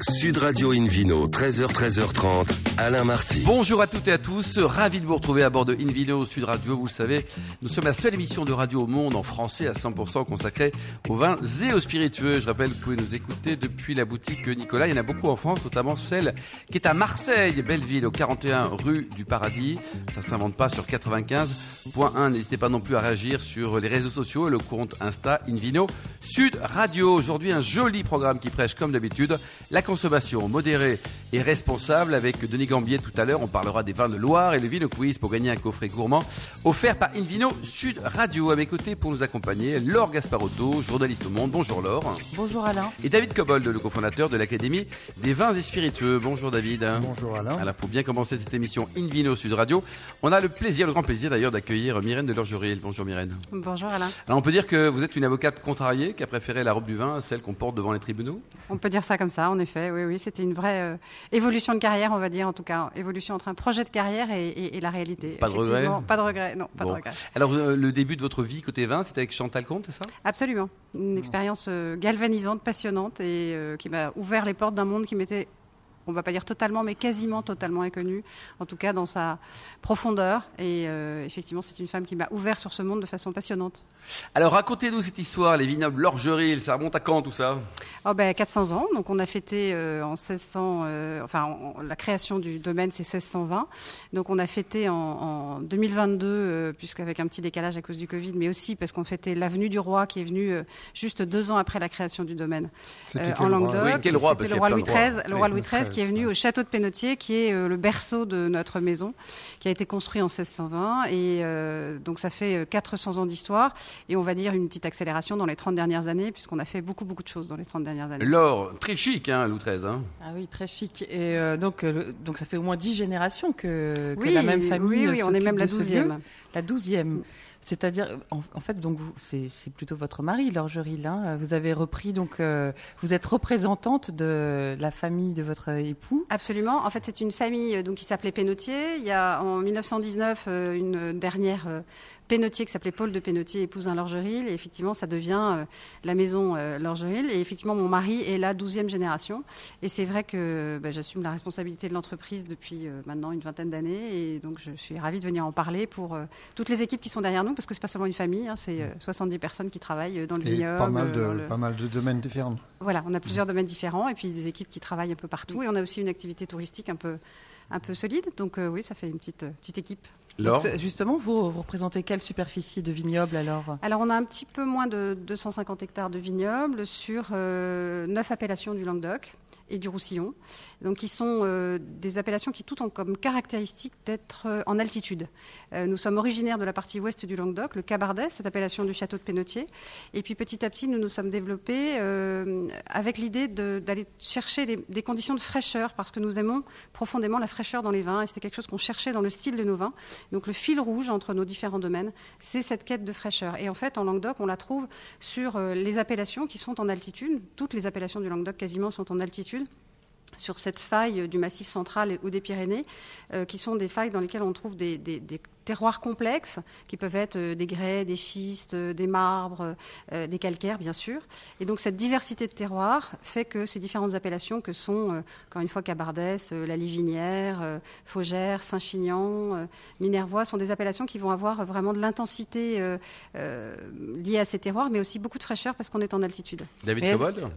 Sud Radio Invino, 13h, 13h30, Alain Marty. Bonjour à toutes et à tous, ravi de vous retrouver à bord de Invino Sud Radio. Vous le savez, nous sommes la seule émission de radio au monde en français à 100% consacrée aux vins et aux spiritueux. Je rappelle que vous pouvez nous écouter depuis la boutique Nicolas. Il y en a beaucoup en France, notamment celle qui est à Marseille, Belleville, au 41 rue du Paradis. Ça s'invente pas sur 95.1. N'hésitez pas non plus à réagir sur les réseaux sociaux et le compte Insta Invino Sud Radio. Aujourd'hui, un joli programme qui prêche comme d'habitude la consommation modérée et responsable avec Denis Gambier tout à l'heure. On parlera des vins de Loire et le Vino Quiz pour gagner un coffret gourmand offert par Invino Sud Radio. À mes côtés pour nous accompagner, Laure Gasparotto, journaliste au Monde. Bonjour Laure. Bonjour Alain. Et David Cobold, le cofondateur de l'Académie des vins et spiritueux. Bonjour David. Bonjour Alain. Alors pour bien commencer cette émission Invino Sud Radio, on a le plaisir, le grand plaisir d'ailleurs d'accueillir Myrène de Lorgeril. Bonjour Myrène. Bonjour Alain. Alors on peut dire que vous êtes une avocate contrariée qui a préféré la robe du vin à celle qu'on porte devant les tribunaux? On peut dire ça comme ça, en effet. Oui, oui, c'était une vraie euh, évolution de carrière, on va dire, en tout cas, évolution entre un projet de carrière et, et- et la réalité. Pas de regret Pas de regret, non, pas Bon. de regret. Alors euh, le début de votre vie côté vin, c'était avec Chantal Comte, c'est ça? Absolument. Une expérience euh, galvanisante, passionnante et qui m'a ouvert les portes d'un monde qui m'était, on va pas dire totalement, mais quasiment totalement inconnu, en tout cas dans sa profondeur. Et euh, effectivement, c'est une femme qui m'a ouvert sur ce monde de façon passionnante. Alors racontez-nous cette histoire, les vignobles Lorgeril, ça remonte à quand tout ça? Oh ben 400 ans, donc on a fêté euh, en 1600, euh, enfin en- la création du domaine c'est 1620, donc on a fêté en, en 2022, euh, puisqu'avec un petit décalage à cause du Covid, mais aussi parce qu'on fêtait l'avenue du roi qui est venu euh, juste deux ans après la création du domaine euh, en Languedoc. Oui, quel roi, parce C'était le roi Louis. XIII, le roi Louis XIII qui est venu au château de Pénautier, qui est euh, le berceau de notre maison, qui a été construit en 1620, et euh, donc ça fait euh, 400 ans d'histoire, et on va dire une petite accélération dans les 30 dernières années, puisqu'on a fait beaucoup beaucoup de choses dans les 30 dernières années. L'or, très chic, hein, XIII. Hein. Ah oui, très chic. Et euh, donc, euh, le- donc ça fait au moins dix générations que, que Oui, la même famille. Oui, oui, euh, on est même la de ce lieu. douzième. La douzième. C'est-à-dire, en, fait, donc c'est plutôt votre mari, Lorgeril. Vous avez repris, donc euh, vous êtes représentante de la famille de votre époux. Absolument. En fait, c'est une famille euh, donc qui s'appelait Pénautier. Il y a en 1919 euh, une dernière Pénautier qui s'appelait Paul de Pénautier épouse un Lorgeril. Et effectivement, ça devient la maison euh. Et effectivement, mon mari est la douzième génération. Et c'est vrai que bah, j'assume la responsabilité de l'entreprise depuis maintenant une vingtaine d'années. Et donc, je suis ravie de venir en parler pour toutes les équipes qui sont derrière nous, parce que c'est pas seulement une famille. hein, c'est euh, 70 personnes qui travaillent euh, dans le Et vignoble. pas mal, de, le- pas mal de domaines différents. voilà, on a plusieurs domaines différents et puis des équipes qui travaillent un peu partout. Et on a aussi une activité touristique un peu, un peu solide. Donc euh, oui, ça fait une petite, euh, petite équipe. Donc, justement, vous, vous représentez quelle superficie de vignoble alors? Alors on a un petit peu moins de 250 hectares de vignobles sur euh, neuf appellations du Languedoc et du Roussillon. Donc qui sont euh, des appellations qui toutes ont comme caractéristique d'être euh, en altitude. Euh, nous sommes originaires de la partie ouest du Languedoc, le Cabardet, cette appellation du château de Pénautier. Et puis petit à petit, nous nous sommes développés avec l'idée d'aller chercher des, conditions de fraîcheur, parce que nous aimons profondément la fraîcheur dans les vins, et c'était quelque chose qu'on cherchait dans le style de nos vins. Donc le fil rouge entre nos différents domaines, c'est cette quête de fraîcheur. Et en fait, en Languedoc, on la trouve sur les appellations qui sont en altitude. Toutes les appellations du Languedoc quasiment sont en altitude sur cette faille du massif central ou des Pyrénées, euh, qui sont des failles dans lesquelles on trouve des, des- des terroirs complexes, qui peuvent être euh, des grès, des schistes, euh, des marbres, euh, des calcaires, bien sûr. Et donc cette diversité de terroirs fait que ces différentes appellations, que sont, euh, encore une fois, Cabardès, euh, la Livinière, euh, Faugère, Saint-Chinian, euh, Minervois, sont des appellations qui vont avoir vraiment de l'intensité euh, euh, liée à ces terroirs, mais aussi beaucoup de fraîcheur parce qu'on est en altitude. David Cobold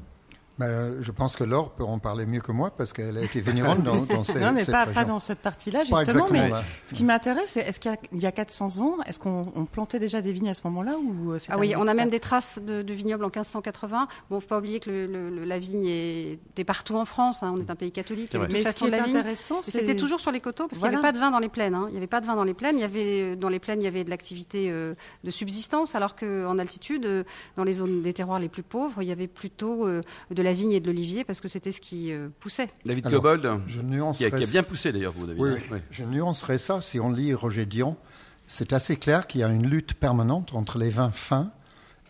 Mais, euh, je pense que Laure peut en parler mieux que moi parce qu'elle a été vigneronne dans, dans ces, Non, mais cette pas, dans cette partie-là, justement. Mais là. ce qui m'intéresse, c'est est-ce qu'il y, y a 400 ans, est-ce qu'on on plantait déjà des vignes à ce moment-là ou euh, Ah oui, on a même des traces de, de vignobles en 1580. Bon, faut pas oublier que le- le- le- la vigne était partout en France. hein, on est un pays catholique. C'est Il y avait vrai. de Mais toute ce qui façon de est la vigne. intéressant, C'était toujours sur les coteaux parce qu'il n'y avait pas de vin dans les plaines. hein. Il n'y avait pas de vin dans les plaines. Il y avait euh, dans les plaines il y avait de l'activité euh, de subsistance, alors qu'en altitude, euh, dans les zones des terroirs les plus pauvres, il y avait plutôt euh, de la vigne et de l'olivier parce que c'était ce qui euh, poussait. David Alors, Cobold, Je qui a, qui a bien poussé d'ailleurs, vous, David. oui, hein, oui. oui. je nuancerai ça. Si on lit Roger Dion, c'est assez clair qu'il y a une lutte permanente entre les vins fins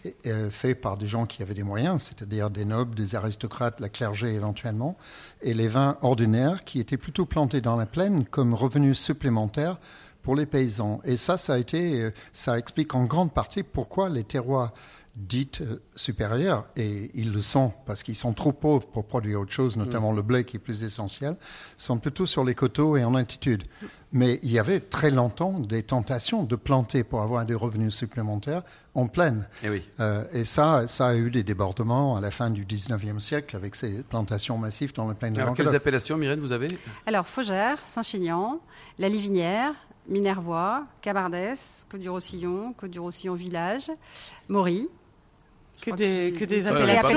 et- euh, faits par des gens qui avaient des moyens, c'est-à-dire des nobles, des aristocrates, la clergé éventuellement, et les vins ordinaires qui étaient plutôt plantés dans la plaine comme revenus supplémentaires pour les paysans. Et ça, ça a été, euh, ça explique en grande partie pourquoi les terroirs dites euh, supérieures, et ils le sont parce qu'ils sont trop pauvres pour produire autre chose, notamment le blé qui est plus essentiel, sont plutôt sur les coteaux et en altitude. Mais il y avait très longtemps des tentations de planter pour avoir des revenus supplémentaires en plaine. Eh oui. Euh, et ça, ça a eu des débordements à la fin du 19e siècle avec ces plantations massives dans les plaines de Alors, Languedoc. quelles appellations, Myrène, vous avez? Alors, Faugère, Saint-Chinian, La Livinière, Minervois, Cabardès, Côte-du-Roussillon, Côte-du-Roussillon Village, Maury. Que des, que des appellations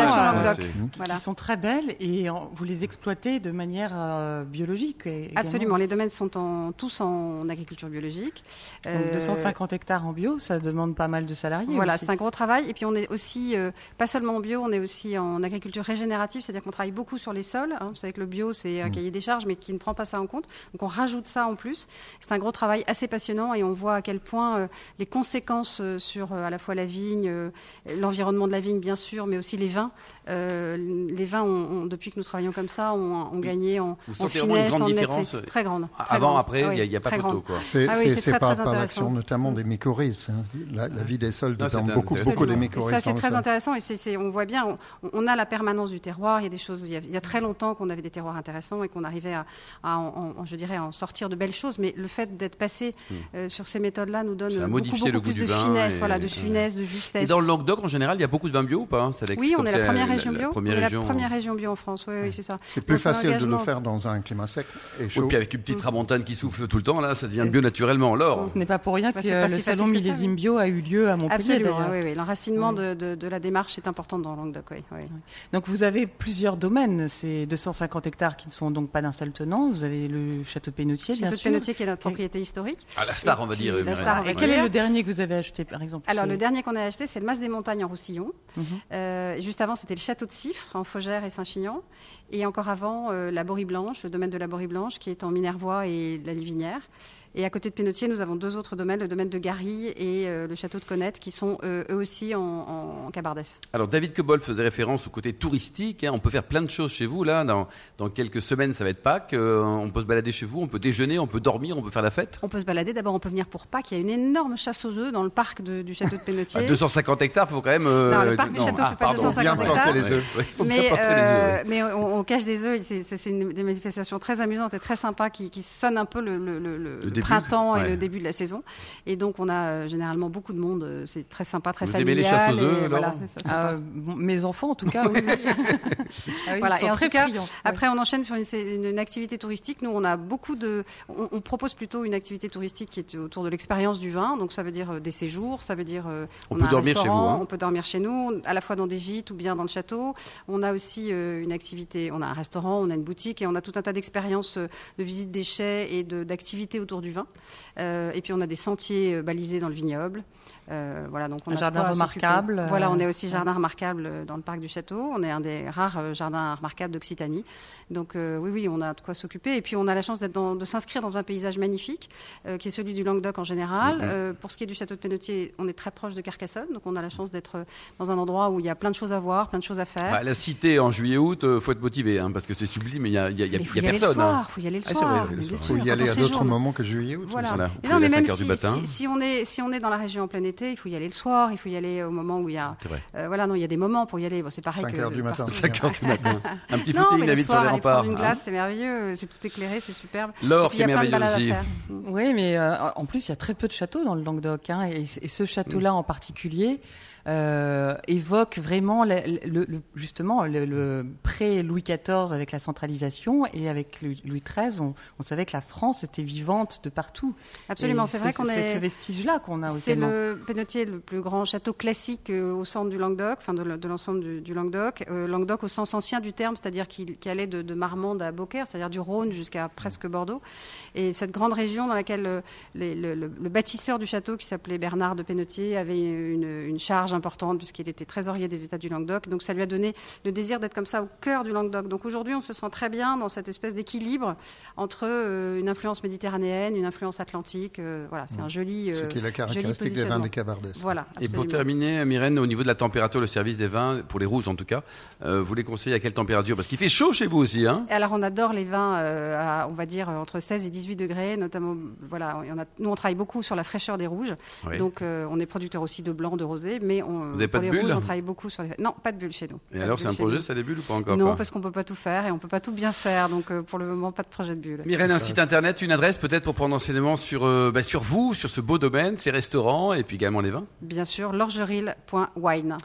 Voilà. qui sont très belles et en- vous les exploitez de manière euh, biologique. également. Absolument, les domaines sont en- tous en agriculture biologique. Donc, Euh, 250 hectares en bio, ça demande pas mal de salariés. Voilà, c'est un gros travail. Et puis on est aussi, euh, pas seulement en bio, on est aussi en agriculture régénérative, c'est-à-dire qu'on travaille beaucoup sur les sols. hein. Vous savez que le bio, c'est un cahier des charges, mais qui ne prend pas ça en compte. Donc on rajoute ça en plus. C'est un gros travail assez passionnant et on voit à quel point euh, les conséquences sur euh, à la fois la vigne, euh, l'environnement de la vigne bien sûr, mais aussi les vins. Euh, les vins, ont- ont- depuis que nous travaillons comme ça, ont, ont gagné en, Vous en vraiment une finesse, grande en différence, netteté. euh, Très grande. très Avant, grande. après, il Ah n'y a, oui, il y a pas très photo. C'est Ah oui, par, très par l'action notamment des mycorhizes. hein. La, la vie des sols dépend beaucoup, beaucoup des mycorhizes. Ça, c'est très intéressant. Et c'est- c'est- on voit bien, on, on a la permanence du terroir. Il y a des choses. Il y a, il y a très longtemps qu'on avait des terroirs intéressants et qu'on arrivait à, à en- en- je dirais, à en sortir de belles choses. Mais le fait d'être passé euh, sur ces méthodes-là nous donne Hmm. A beaucoup, beaucoup plus de finesse, de finesse, de justesse. Et dans le Languedoc, en général, il y a beaucoup de vin bio ou pas hein oui, on est la c'est première région bio. première on est région, la première région bio en France. Oui, oui, c'est ça. C'est plus Donc, facile de le faire dans un climat sec et Oui, chaud. puis avec une petite tramontane qui souffle tout le temps, là, ça devient bio naturellement. Alors, Ce n'est pas pour rien que le salon millésime oui. bio a eu lieu à Montpellier. Oui, oui. L'enracinement Oui. de, de- de la démarche est important dans Languedoc. Oui, oui. Donc vous avez plusieurs domaines, ces 250 hectares qui ne sont donc pas d'un seul tenant. Vous avez le château de Pénautier, bien Château de sûr. Pénautier qui est notre propriété historique. à la star, on va dire. Et quel est le dernier que vous avez acheté, par exemple Alors le dernier qu'on a acheté, c'est le Mas des Montagnes en Roussillon. Mhm. Euh, juste avant, c'était le château de Cifre en Faugère et Saint-Chinian. Et encore avant, euh, la Borie Blanche, le domaine de la Borie Blanche, qui est en Minervois et la Livinière. Et à côté de Pénautier, nous avons deux autres domaines, le domaine de Gary et euh, le château de Connette, qui sont euh, eux aussi en, en, en Cabardès. Alors, David Cobol faisait référence au côté touristique. hein. On peut faire plein de choses chez vous. Là, dans, dans quelques semaines, ça va être Pâques. Euh, on peut se balader chez vous, on peut déjeuner, on peut dormir, on peut faire la fête. On peut se balader. D'abord, on peut venir pour Pâques. Il y a une énorme chasse aux œufs dans le parc de- du château de À Pénautier. 250 hectares, il faut quand même. euh, Non, le parc du château ah, fait pas pardon. 250 Bien planter hectares. les œufs. Ouais, ouais, il faut bien Mais, porter les euh, mais on, on cache des œufs. C'est une des manifestations très amusantes et très sympas qui, qui sonnent un peu le, le- le- le- le début, printemps et ouais. le début de la saison. Et donc on a euh, généralement beaucoup de monde. euh, C'est très sympa, très Vous familial. aimez les chasses aux et œufs, voilà, ça, Ah, euh, bon, mes enfants, en tout cas, oui. oui. Ah oui, Voilà, ils sont et en très tout cas, friands. Après, on enchaîne sur une, c'est une- une activité touristique. Nous, on a beaucoup de. On, on propose plutôt une activité touristique qui est autour de l'expérience du vin. Donc, ça veut dire euh, des séjours, ça veut dire. euh, On a peut un dormir chez restaurant, vous, hein. On peut dormir chez nous, à la fois dans des gîtes ou bien dans le château. On a aussi euh, une activité. On a un restaurant, on a une boutique et on a tout un tas d'expériences euh, de visite des chais et d'activités autour du vin. Euh, et puis, on a des sentiers euh, balisés dans le vignoble. Euh, voilà, donc on Un a de jardin quoi s'occuper. remarquable, euh, Voilà, on est aussi ouais. jardin remarquable euh, dans le parc du château. On est un des rares jardins remarquables d'Occitanie. Donc euh, oui, oui, on a de quoi s'occuper. Et puis on a la chance dans- de s'inscrire dans un paysage magnifique, euh, qui est celui du Languedoc en général. Mhm. Euh, pour ce qui est du château de Pénautier, on est très proche de Carcassonne, donc on a la chance d'être dans un endroit où il y a plein de choses à voir, plein de choses à faire. Bah, la cité en juillet-août, il faut être motivé, hein, parce que c'est sublime, mais il n'y a, il y a- il y a- il faut y a y aller le personne. hein. soir, faut y aller le Ah, soir. Il faut y aller à d'autres moments que juillet août. Voilà. Voilà, non, mais même 5 heures si, du matin. si- si on est, si on est dans la région en plein été, il faut y aller le soir, il faut y aller au moment où il y a. Euh, voilà, non, il y a des moments pour y aller. Bon, c'est pareil 5 que heures du matin. partout. 5 heures du matin. Un petit footing, mais la le ville sur les remparts. une hein. glace, c'est merveilleux, c'est tout éclairé, c'est superbe. L'or qui est il y a plein de merveilleux aussi. faire. Oui, mais euh, en plus, il y a très peu de châteaux dans le Languedoc. hein, et, et ce château-là en particulier euh, évoque vraiment le, le- le- justement le, le pré-Louis XIV avec la centralisation. Et avec Louis XIII, on, on savait que la France était vivante de partout. Absolument, c'est vrai qu'on C'est ce est. vestige-là qu'on a C'est également. le Pénautier, le plus grand château classique euh, au centre du Languedoc, enfin de, le- de l'ensemble du, du Languedoc. Euh, Languedoc au sens ancien du terme, c'est-à-dire qui allait de, de Marmande à Beaucaire, c'est-à-dire du Rhône jusqu'à presque Bordeaux. Et cette grande région dans laquelle euh, les- le, bâtisseur du château, qui s'appelait Bernard de Pénautier, avait une, une charge importante puisqu'il était trésorier des États du Languedoc. Donc ça lui a donné le désir d'être comme ça au cœur du Languedoc. Donc aujourd'hui, on se sent très bien dans cette espèce d'équilibre entre euh, une influence méditerranéenne, une influence atlantique. euh, voilà, c'est un joli. Ce euh, qui est la joli caractéristique des vins des Cabardès. Voilà. Et pour absolument. terminer, Myrène, au niveau de la température, le service des vins, pour les rouges en tout cas, euh, vous les conseillez à quelle température? Parce qu'il fait chaud chez vous aussi, hein Et Alors on adore les vins, euh, à, on va dire entre 16 et 18 degrés, notamment. Voilà, on a- nous on travaille beaucoup sur la fraîcheur des rouges, Oui. donc euh, on est producteur aussi de blanc, de rosé, mais mais on, Vous avez pas pour de les bulles rouges, on travaille beaucoup sur les. Non, pas de bulles chez nous. Et Pas alors, c'est un chez projet, nous. ça des bulles ou pas encore Non, parce qu'on peut pas tout faire et on peut pas tout bien faire. Donc euh, pour le moment, pas de projet de bulle. Myrène, un site internet, une adresse peut-être pour prendre enseignement sur, euh, bah, sur vous, sur ce beau domaine, ces restaurants et puis également les vins. Bien sûr, l'orgeril.wine.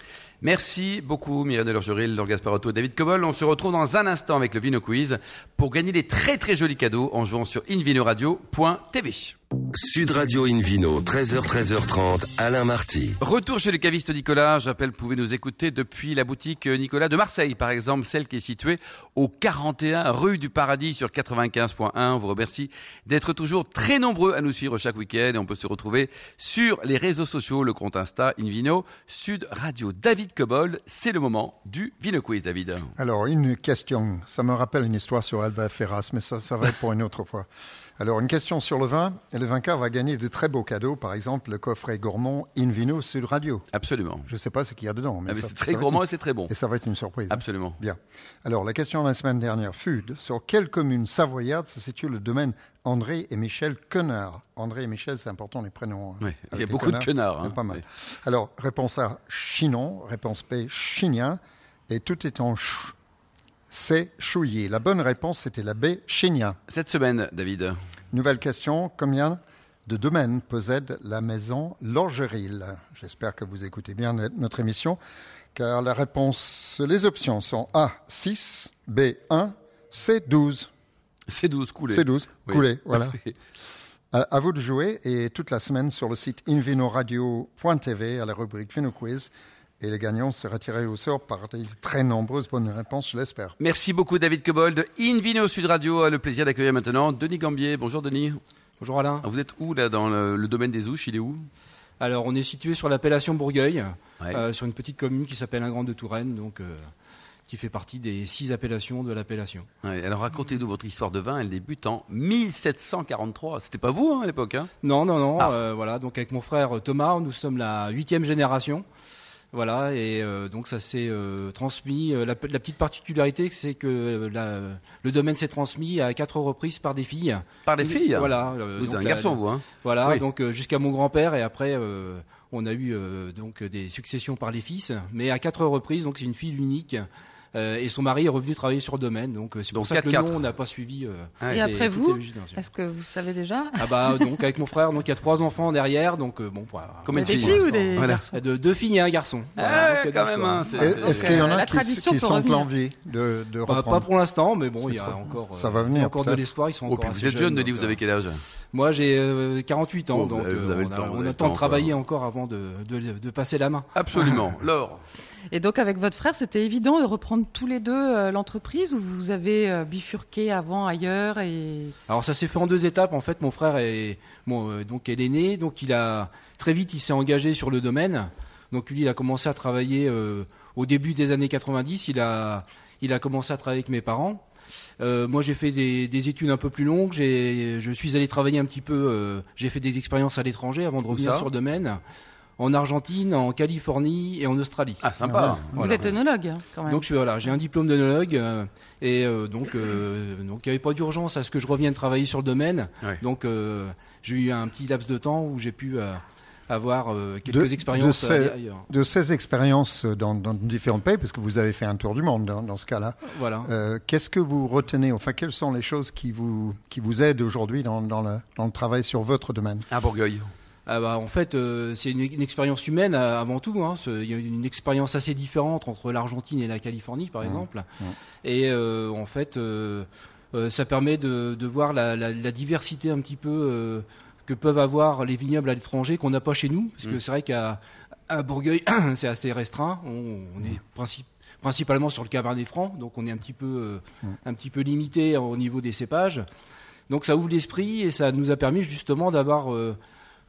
Merci beaucoup Myrène Delorgeril, Laure Gasparotto, David Cobol. On se retrouve dans un instant avec le Vino Quiz pour gagner des très très jolis cadeaux en jouant sur invinoradio.tv. Sud Radio Invino, 13h, 13h30, Alain Marty. Retour chez le caviste Nicolas. Je rappelle, vous pouvez nous écouter depuis la boutique Nicolas de Marseille, par exemple, celle qui est située au 41 rue du Paradis sur 95.1. On vous remercie d'être toujours très nombreux à nous suivre chaque week-end et on peut se retrouver sur les réseaux sociaux, le compte Insta Invino Sud Radio. David Cobol, c'est le moment du Vino Quiz, David. Alors, une question. Ça me rappelle une histoire sur Alba Ferras, mais ça, ça va être pour une autre fois. Alors, une question sur le vin. Le vainqueur va gagner de très beaux cadeaux. Par exemple, le coffret gourmand Invino Sud Radio. Absolument. Je ne sais pas ce qu'il y a dedans. Mais Ah, mais c'est très gourmand une- et c'est très bon. Et ça va être une surprise. Absolument. Bien. Alors, la question de la semaine dernière fut sur quelle commune savoyarde se situe le domaine André et Michel Quenard? André et Michel, c'est important les prénoms. hein, Ouais, il y a beaucoup de a hein. Pas mal. Alors, réponse A, Chinon. Réponse B, Chignin. Et tout est en ch. C'est chouillé. La bonne réponse, c'était la B, Chignin. Cette semaine, David. Nouvelle question. Combien de domaines possède la maison Lorgeril J'espère que vous écoutez bien notre émission, car la réponse, les options sont A, 6, B, 1, C, 12. C'est 12 coulé. C'est 12, Oui. coulé, voilà. À vous de jouer et toute la semaine sur le site invinoradio.tv à la rubrique Vino Quiz. Et les gagnants seraient tirés au sort par des très nombreuses bonnes réponses, je l'espère. Merci beaucoup David Cobold de Invino Sud Radio. A le plaisir d'accueillir maintenant Denis Gambier. Bonjour Denis. Bonjour Alain. Vous êtes où là dans le, le domaine des ouches? Il est où? Alors on est situé sur l'appellation Bourgueil, Ouais. euh, sur une petite commune qui s'appelle Ingrande de Touraine, donc euh, qui fait partie des six appellations de l'appellation. Ouais, Alors racontez-nous votre histoire de vin. Elle débute en 1743. C'était pas vous hein, à l'époque hein? Non, non, non. Ah. euh, voilà, donc avec mon frère Thomas, nous sommes la huitième génération. Voilà, et euh, donc ça s'est euh, transmis. euh, la, la petite particularité, c'est que euh, la- le domaine s'est transmis à quatre reprises par des filles. Par des filles Voilà. Vous êtes donc un garçon vous hein Voilà, Oui. donc euh, jusqu'à mon grand-père et après euh, on a eu euh, donc des successions par les fils, mais à quatre reprises, donc c'est une fille unique. Euh, et son mari est revenu travailler sur le domaine, donc euh, c'est Donc pour ça que le 4-4. nom on n'a pas suivi. euh, Ouais. Et après vous, est-ce que vous savez déjà Ah bah donc avec mon frère, donc il y a trois enfants derrière, donc euh, bon. Combien de Des filles filles ou des garçons De deux filles et un garçon. Ah, hein, Est-ce qu'il y en a la qui, tradition qui peut sentent l'envie de, de Bah, reprendre pas pour l'instant, mais bon, il y a encore. ça va venir, encore de l'espoir, ils sont Oh, encore vous êtes jeune, Denis, vous avez quel âge Moi, j'ai euh, 48 ans, Oh, donc vous avez- vous avez on le a, le temps de travailler encore. avant de, de, de passer la main. Absolument. Laure. Et donc avec votre frère, c'était évident de reprendre tous les deux euh, l'entreprise ou vous avez euh, bifurqué avant ailleurs et Alors ça s'est fait en deux étapes. En fait, mon frère est bon, euh, donc est l'aîné, donc il a très vite il s'est engagé sur le domaine. Donc lui, il a commencé à travailler euh, au début des années 90. Il a il a commencé à travailler avec mes parents. Euh, moi, j'ai fait des, des études un peu plus longues. J'ai, je suis allé travailler un petit peu. euh, j'ai fait des expériences à l'étranger avant de revenir sur le domaine, en Argentine, en Californie et en Australie. Ah sympa. vous Voilà. êtes œnologue hein, quand même. Donc je suis voilà, j'ai un diplôme d'œnologue euh, et euh, donc euh, donc il n'y avait pas d'urgence à ce que je revienne travailler sur le domaine. Ouais. Donc euh, j'ai eu un petit laps de temps où j'ai pu euh, avoir euh, quelques De- de expériences ces- ailleurs. De ces expériences dans, dans différents pays, parce que vous avez fait un tour du monde dans, dans ce cas-là, Voilà. euh, qu'est-ce que vous retenez Enfin, quelles sont les choses qui vous, qui vous aident aujourd'hui dans, dans le, dans le travail sur votre domaine? À Bourgueil. Ah bah, en fait, euh, c'est une, une expérience humaine euh, avant tout. hein. Il y a une expérience assez différente entre l'Argentine et la Californie, par exemple. Et euh, en fait, ça permet de, de voir la, la- la diversité un petit peu que peuvent avoir les vignobles à l'étranger qu'on n'a pas chez nous. Parce que Mm. c'est vrai qu'à à Bourgueil, c'est assez restreint. On, on est princi- principalement sur le Cabernet Franc, donc on est un petit peu, un petit peu limité au niveau des cépages. Donc ça ouvre l'esprit et ça nous a permis justement d'avoir euh,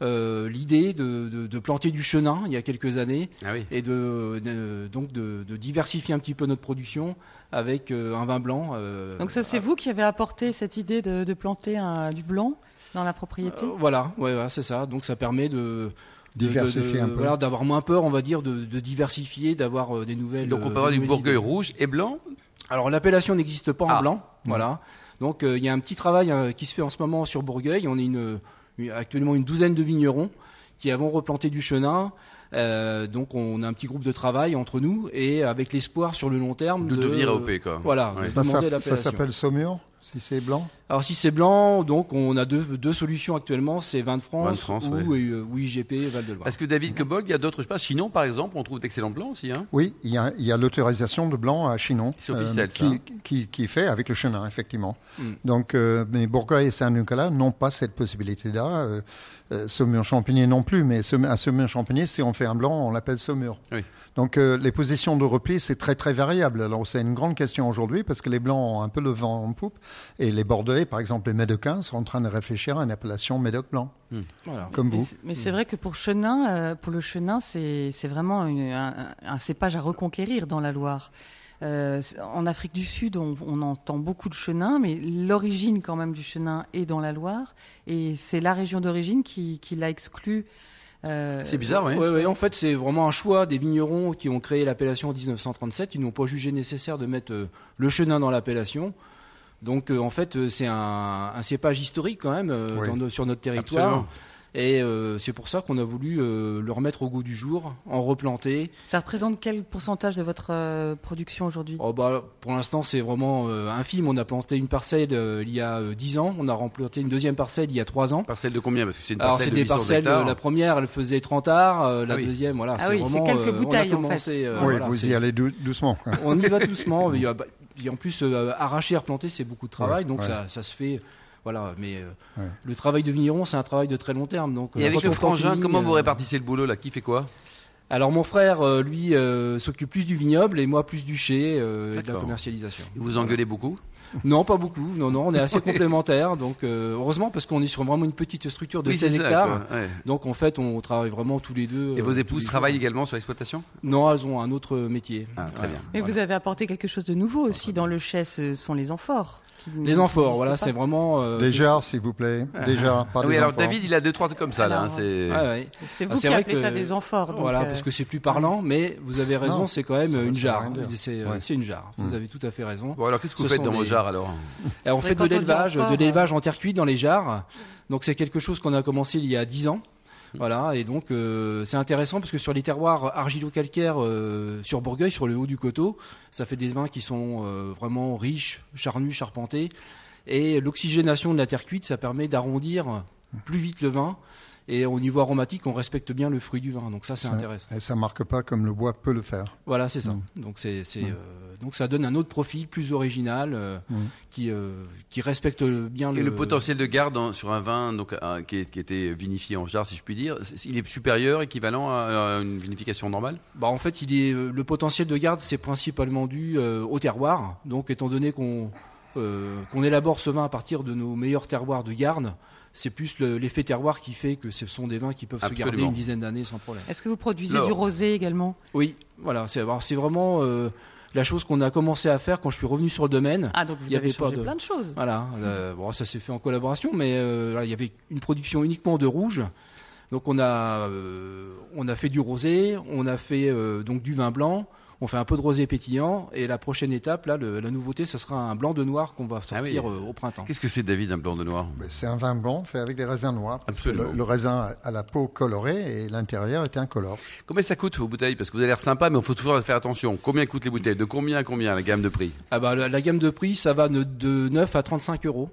euh, l'idée de, de- de planter du chenin il y a quelques années Ah oui. et de, de- donc de, de diversifier un petit peu notre production avec euh, un vin blanc. euh, Donc ça c'est vous qui avez apporté cette idée de, de planter un- du blanc dans la propriété? Euh, voilà, ouais, ouais, c'est ça. Donc ça permet de Diversifier de- un peu. voilà, d'avoir moins peur, on va dire, de, de diversifier, d'avoir euh, des nouvelles. Donc on peut avoir du Bourgueil rouge et blanc? Alors l'appellation n'existe pas en Ah. blanc, voilà. Donc euh, il y a un petit travail euh, qui se fait en ce moment sur Bourgueil. On est une, une- actuellement une douzaine de vignerons qui avons replanté du chenin Euh, donc on a un petit groupe de travail entre nous et avec l'espoir sur le long terme De devenir AOP, quoi. Voilà, Ouais. de Ça, ça- s'appelle saumur, si c'est blanc Alors si c'est blanc, donc on a deux, deux solutions actuellement, c'est Vin de France, Vin de France, ou, ouais. euh, ou IGP Val de Loire. Parce que David Cobold, il y a d'autres, je sais pas, Chinon par exemple, on trouve d'excellents blancs aussi. Hein Oui, il y a, il y a l'autorisation de blanc à Chinon. C'est officiel, ça, qui, hein. qui, qui est fait avec le chenin, effectivement. Mm. Donc, euh, mais Bourgogne et Saint-Nicolas n'ont pas cette possibilité-là. Euh, euh, saumur champigné non plus, mais saum- un saumur champigné, si on fait un blanc, on l'appelle saumur. Oui. Donc, euh, les positions de repli, c'est très, très variable. Alors, c'est une grande question aujourd'hui parce que les blancs ont un peu le vent en poupe et les Bordelais, par exemple, les Médocains, sont en train de réfléchir à une appellation Médoc blanc, Voilà. comme Mais vous. c'est- Mais c'est vrai que pour Chenin, euh, pour le Chenin, c'est c'est vraiment une- un, un cépage à reconquérir dans la Loire. Euh, en Afrique du Sud, on, on entend beaucoup de chenin, mais l'origine quand même du chenin est dans la Loire, et c'est la région d'origine qui, qui l'a exclu. Euh, C'est bizarre, oui. Ouais, ouais, en fait, c'est vraiment un choix des vignerons qui ont créé l'appellation en 1937. Ils n'ont pas jugé nécessaire de mettre euh, le chenin dans l'appellation. Donc, euh, en fait, c'est un, un cépage historique quand même euh, Oui. dans nos- sur notre territoire. Absolument. Et euh, c'est pour ça qu'on a voulu euh, le remettre au goût du jour, en replanter. Ça représente quel pourcentage de votre euh, production aujourd'hui? Oh, bah, pour l'instant, c'est vraiment euh, infime. On a planté une parcelle euh, il y a euh, 10 ans. On a replanté une deuxième parcelle il y a 3 ans. Parcelle de combien? Parce que c'est une Alors parcelle c'est de des 800 parcelles. hectares. euh, la première, elle faisait 30 arts. euh, la Ah oui. deuxième, voilà. Ah oui, c'est vraiment, quelques euh, bouteilles, on a en fait. commencé, euh, oui, voilà, vous y allez dou- doucement. On y va doucement. Bah, et en plus, euh, arracher, replanter, c'est beaucoup de travail, Ouais, donc ouais. Ça, ça se fait. Voilà, mais euh, Ouais. le travail de vigneron, c'est un travail de très long terme. Donc, Et euh, avec quand le frangin, comment vous euh, répartissez le boulot là? Qui fait quoi? Alors mon frère, lui, euh, s'occupe plus du vignoble et moi plus du chai euh, et de la commercialisation. Vous engueulez beaucoup? Non, pas beaucoup. Non, non, on est assez complémentaires. Donc, euh, heureusement, parce qu'on est sur vraiment une petite structure de Oui, c'est 16 ça, hectares. ouais. Donc, en fait, on travaille vraiment tous les deux. Et vos épouses travaillent jours. également sur l'exploitation? Non, elles ont un autre métier. Ah, très bien. Mais vous avez apporté quelque chose de nouveau aussi dans le chai, ce sont les amphores. Qui Les amphores, voilà, c'est vraiment. euh, Des jarres, s'il vous plaît. Des jarres, pas Ah des oui, alors amphores. David, il a deux trois trucs comme ça là. hein, c'est- ouais, ouais. C'est vous Ah, qui vrai appelez que- ça des amphores. donc, voilà, euh, parce que c'est plus parlant, mais vous avez raison, c'est quand même une jarre. C'est euh, Ouais. c'est une jarre. Vous Mm. avez tout à fait raison. Bon, alors qu'est-ce que vous faites dans vos jarres alors Alors, on fait de l'élevage, de l'élevage en terre cuite dans les jarres. Donc c'est quelque chose qu'on a commencé il y a 10 ans. Voilà, et donc euh, c'est intéressant parce que sur les terroirs argilo-calcaires euh, sur Bourgueil, sur le haut du coteau, ça fait des vins qui sont euh, vraiment riches, charnus, charpentés. Et l'oxygénation de la terre cuite, ça permet d'arrondir plus vite le vin. Et au niveau aromatique, on respecte bien le fruit du vin. Donc ça, c'est intéressant. Et ça marque pas comme le bois peut le faire. Voilà, c'est ça. Donc c'est, c'est, euh, donc ça donne un autre profil plus original euh, qui euh, qui respecte bien Et le, le potentiel de garde en- sur un vin donc, euh, qui, qui était vinifié en jarre, si je puis dire, il est supérieur, équivalent à, à une vinification normale? Bah en fait, il est euh, le potentiel de garde, c'est principalement dû euh, au terroir. Donc étant donné qu'on euh, qu'on élabore ce vin à partir de nos meilleurs terroirs de garde, c'est plus le- l'effet terroir qui fait que ce sont des vins qui peuvent se garder une dizaine d'années sans problème. Est-ce que vous produisez Alors. du rosé également? Oui, voilà, c'est alors, c'est vraiment euh, la chose qu'on a commencé à faire quand je suis revenu sur le domaine. Ah, donc vous y avez avait pas changé de- plein de choses. Voilà, euh, bon, ça s'est fait en collaboration, mais euh, il y avait une production uniquement de rouge. Donc on a, euh, on a fait du rosé, on a fait donc du vin blanc, on fait un peu de rosé pétillant, et la prochaine étape, là, le- la nouveauté, ce sera un blanc de noir qu'on va sortir oui. euh, au printemps. Qu'est-ce que c'est, David, un blanc de noir? Mais C'est un vin blanc fait avec des raisins noirs. Absolument. Le, le raisin a la peau colorée et l'intérieur est incolore. Combien ça coûte vos bouteilles? Parce que vous avez l'air sympa, mais il faut toujours faire attention. Combien coûtent les bouteilles? De combien à combien la gamme de prix? Ah bah, la, la gamme de prix, ça va de, de 9 à 35 euros.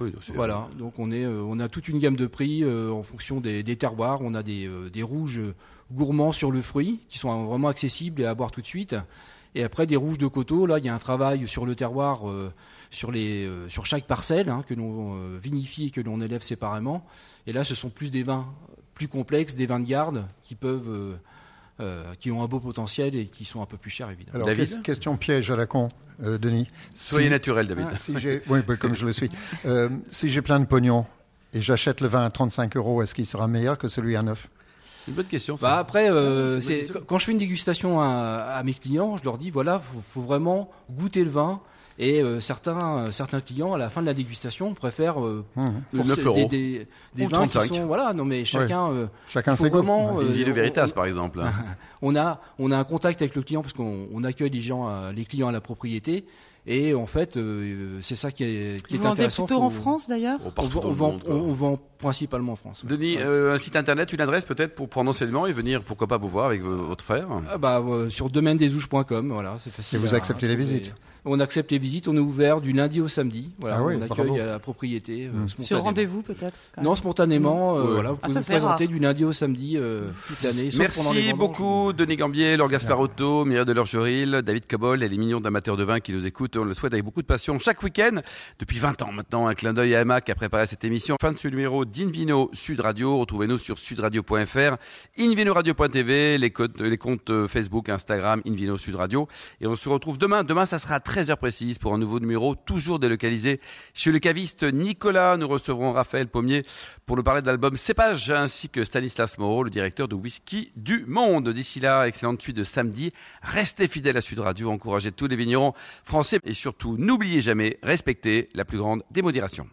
Oui, donc Voilà, donc on, est, euh, on a toute une gamme de prix euh, en fonction des, des terroirs. On a des, euh, des rouges euh, gourmands sur le fruit qui sont vraiment accessibles et à boire tout de suite. Et après des rouges de coteau, là il y a un travail sur le terroir, euh, sur, les, euh, sur chaque parcelle hein, que l'on euh, vinifie et que l'on élève séparément. Et là ce sont plus des vins plus complexes, des vins de garde qui peuvent, euh, qui ont un beau potentiel et qui sont un peu plus chers évidemment. Alors, David question piège à la con, euh, Denis. Soyez Si- naturel, David. Ah, si j'ai- oui, bah, comme je le suis. Euh, si j'ai plein de pognon et j'achète le vin à 35 euros, est-ce qu'il sera meilleur que celui à 9 C'est une bonne question. ça. Bah après, euh, c'est quand je fais une dégustation à, à mes clients, je leur dis voilà, faut, faut vraiment goûter le vin. Et euh, certains, euh, certains clients, à la fin de la dégustation, préfèrent euh, Le forcer 9 euros. des, des, des Ou vins qui 35. sont voilà. Non mais chacun, euh, Chacun Ouais. euh, Une vie de on- Veritas, on- par exemple. on a, on a un contact avec le client parce qu'on on accueille les gens, à- les clients à la propriété. Et en fait, euh, c'est ça qui est, qui Vous est vendez intéressant. plutôt Faut- en France d'ailleurs? On, on le on vend principalement en France. ouais. Denis, Ouais. euh, un site internet, une adresse peut-être pour prendre enseignement et venir, pourquoi pas vous voir avec vo- votre frère? Ah bah, euh, sur domaine-des-ouches.com, voilà, c'est facile. Et vous à acceptez les visites? On accepte les visites, on est ouvert du lundi au samedi. Voilà, Ah oui, on accueille à la propriété. euh, Mm. Sur rendez-vous peut-être Non, spontanément, euh, Ouais. voilà, vous Ah, pouvez vous présenter rare. du lundi au samedi euh, toute l'année. Merci beaucoup, Denis Gambier, Laure Gasparotto, Mireille Delorgeril, David Cobol et les millions d'amateurs de vin qui nous écoutent. On le souhaite avec beaucoup de passion chaque week-end. Depuis 20 ans maintenant, un clin d'œil à Emma qui a préparé cette émission. Fin de ce numéro d'Invino Sud Radio. Retrouvez-nous sur sudradio.fr, invinoradio.tv, les, les comptes euh, Facebook, Instagram, Invino Sud Radio. Et on se retrouve demain. Demain, ça sera à 13h précise pour un nouveau numéro, toujours délocalisé chez le caviste Nicolas. Nous recevrons Raphaël Pommier pour nous parler de l'album Cépage, ainsi que Stanislas Moreau, le directeur de Whisky du Monde. D'ici là, excellente suite de samedi. Restez fidèles à Sud Radio, encouragez tous les vignerons français et surtout, n'oubliez jamais, respectez la plus grande démodération.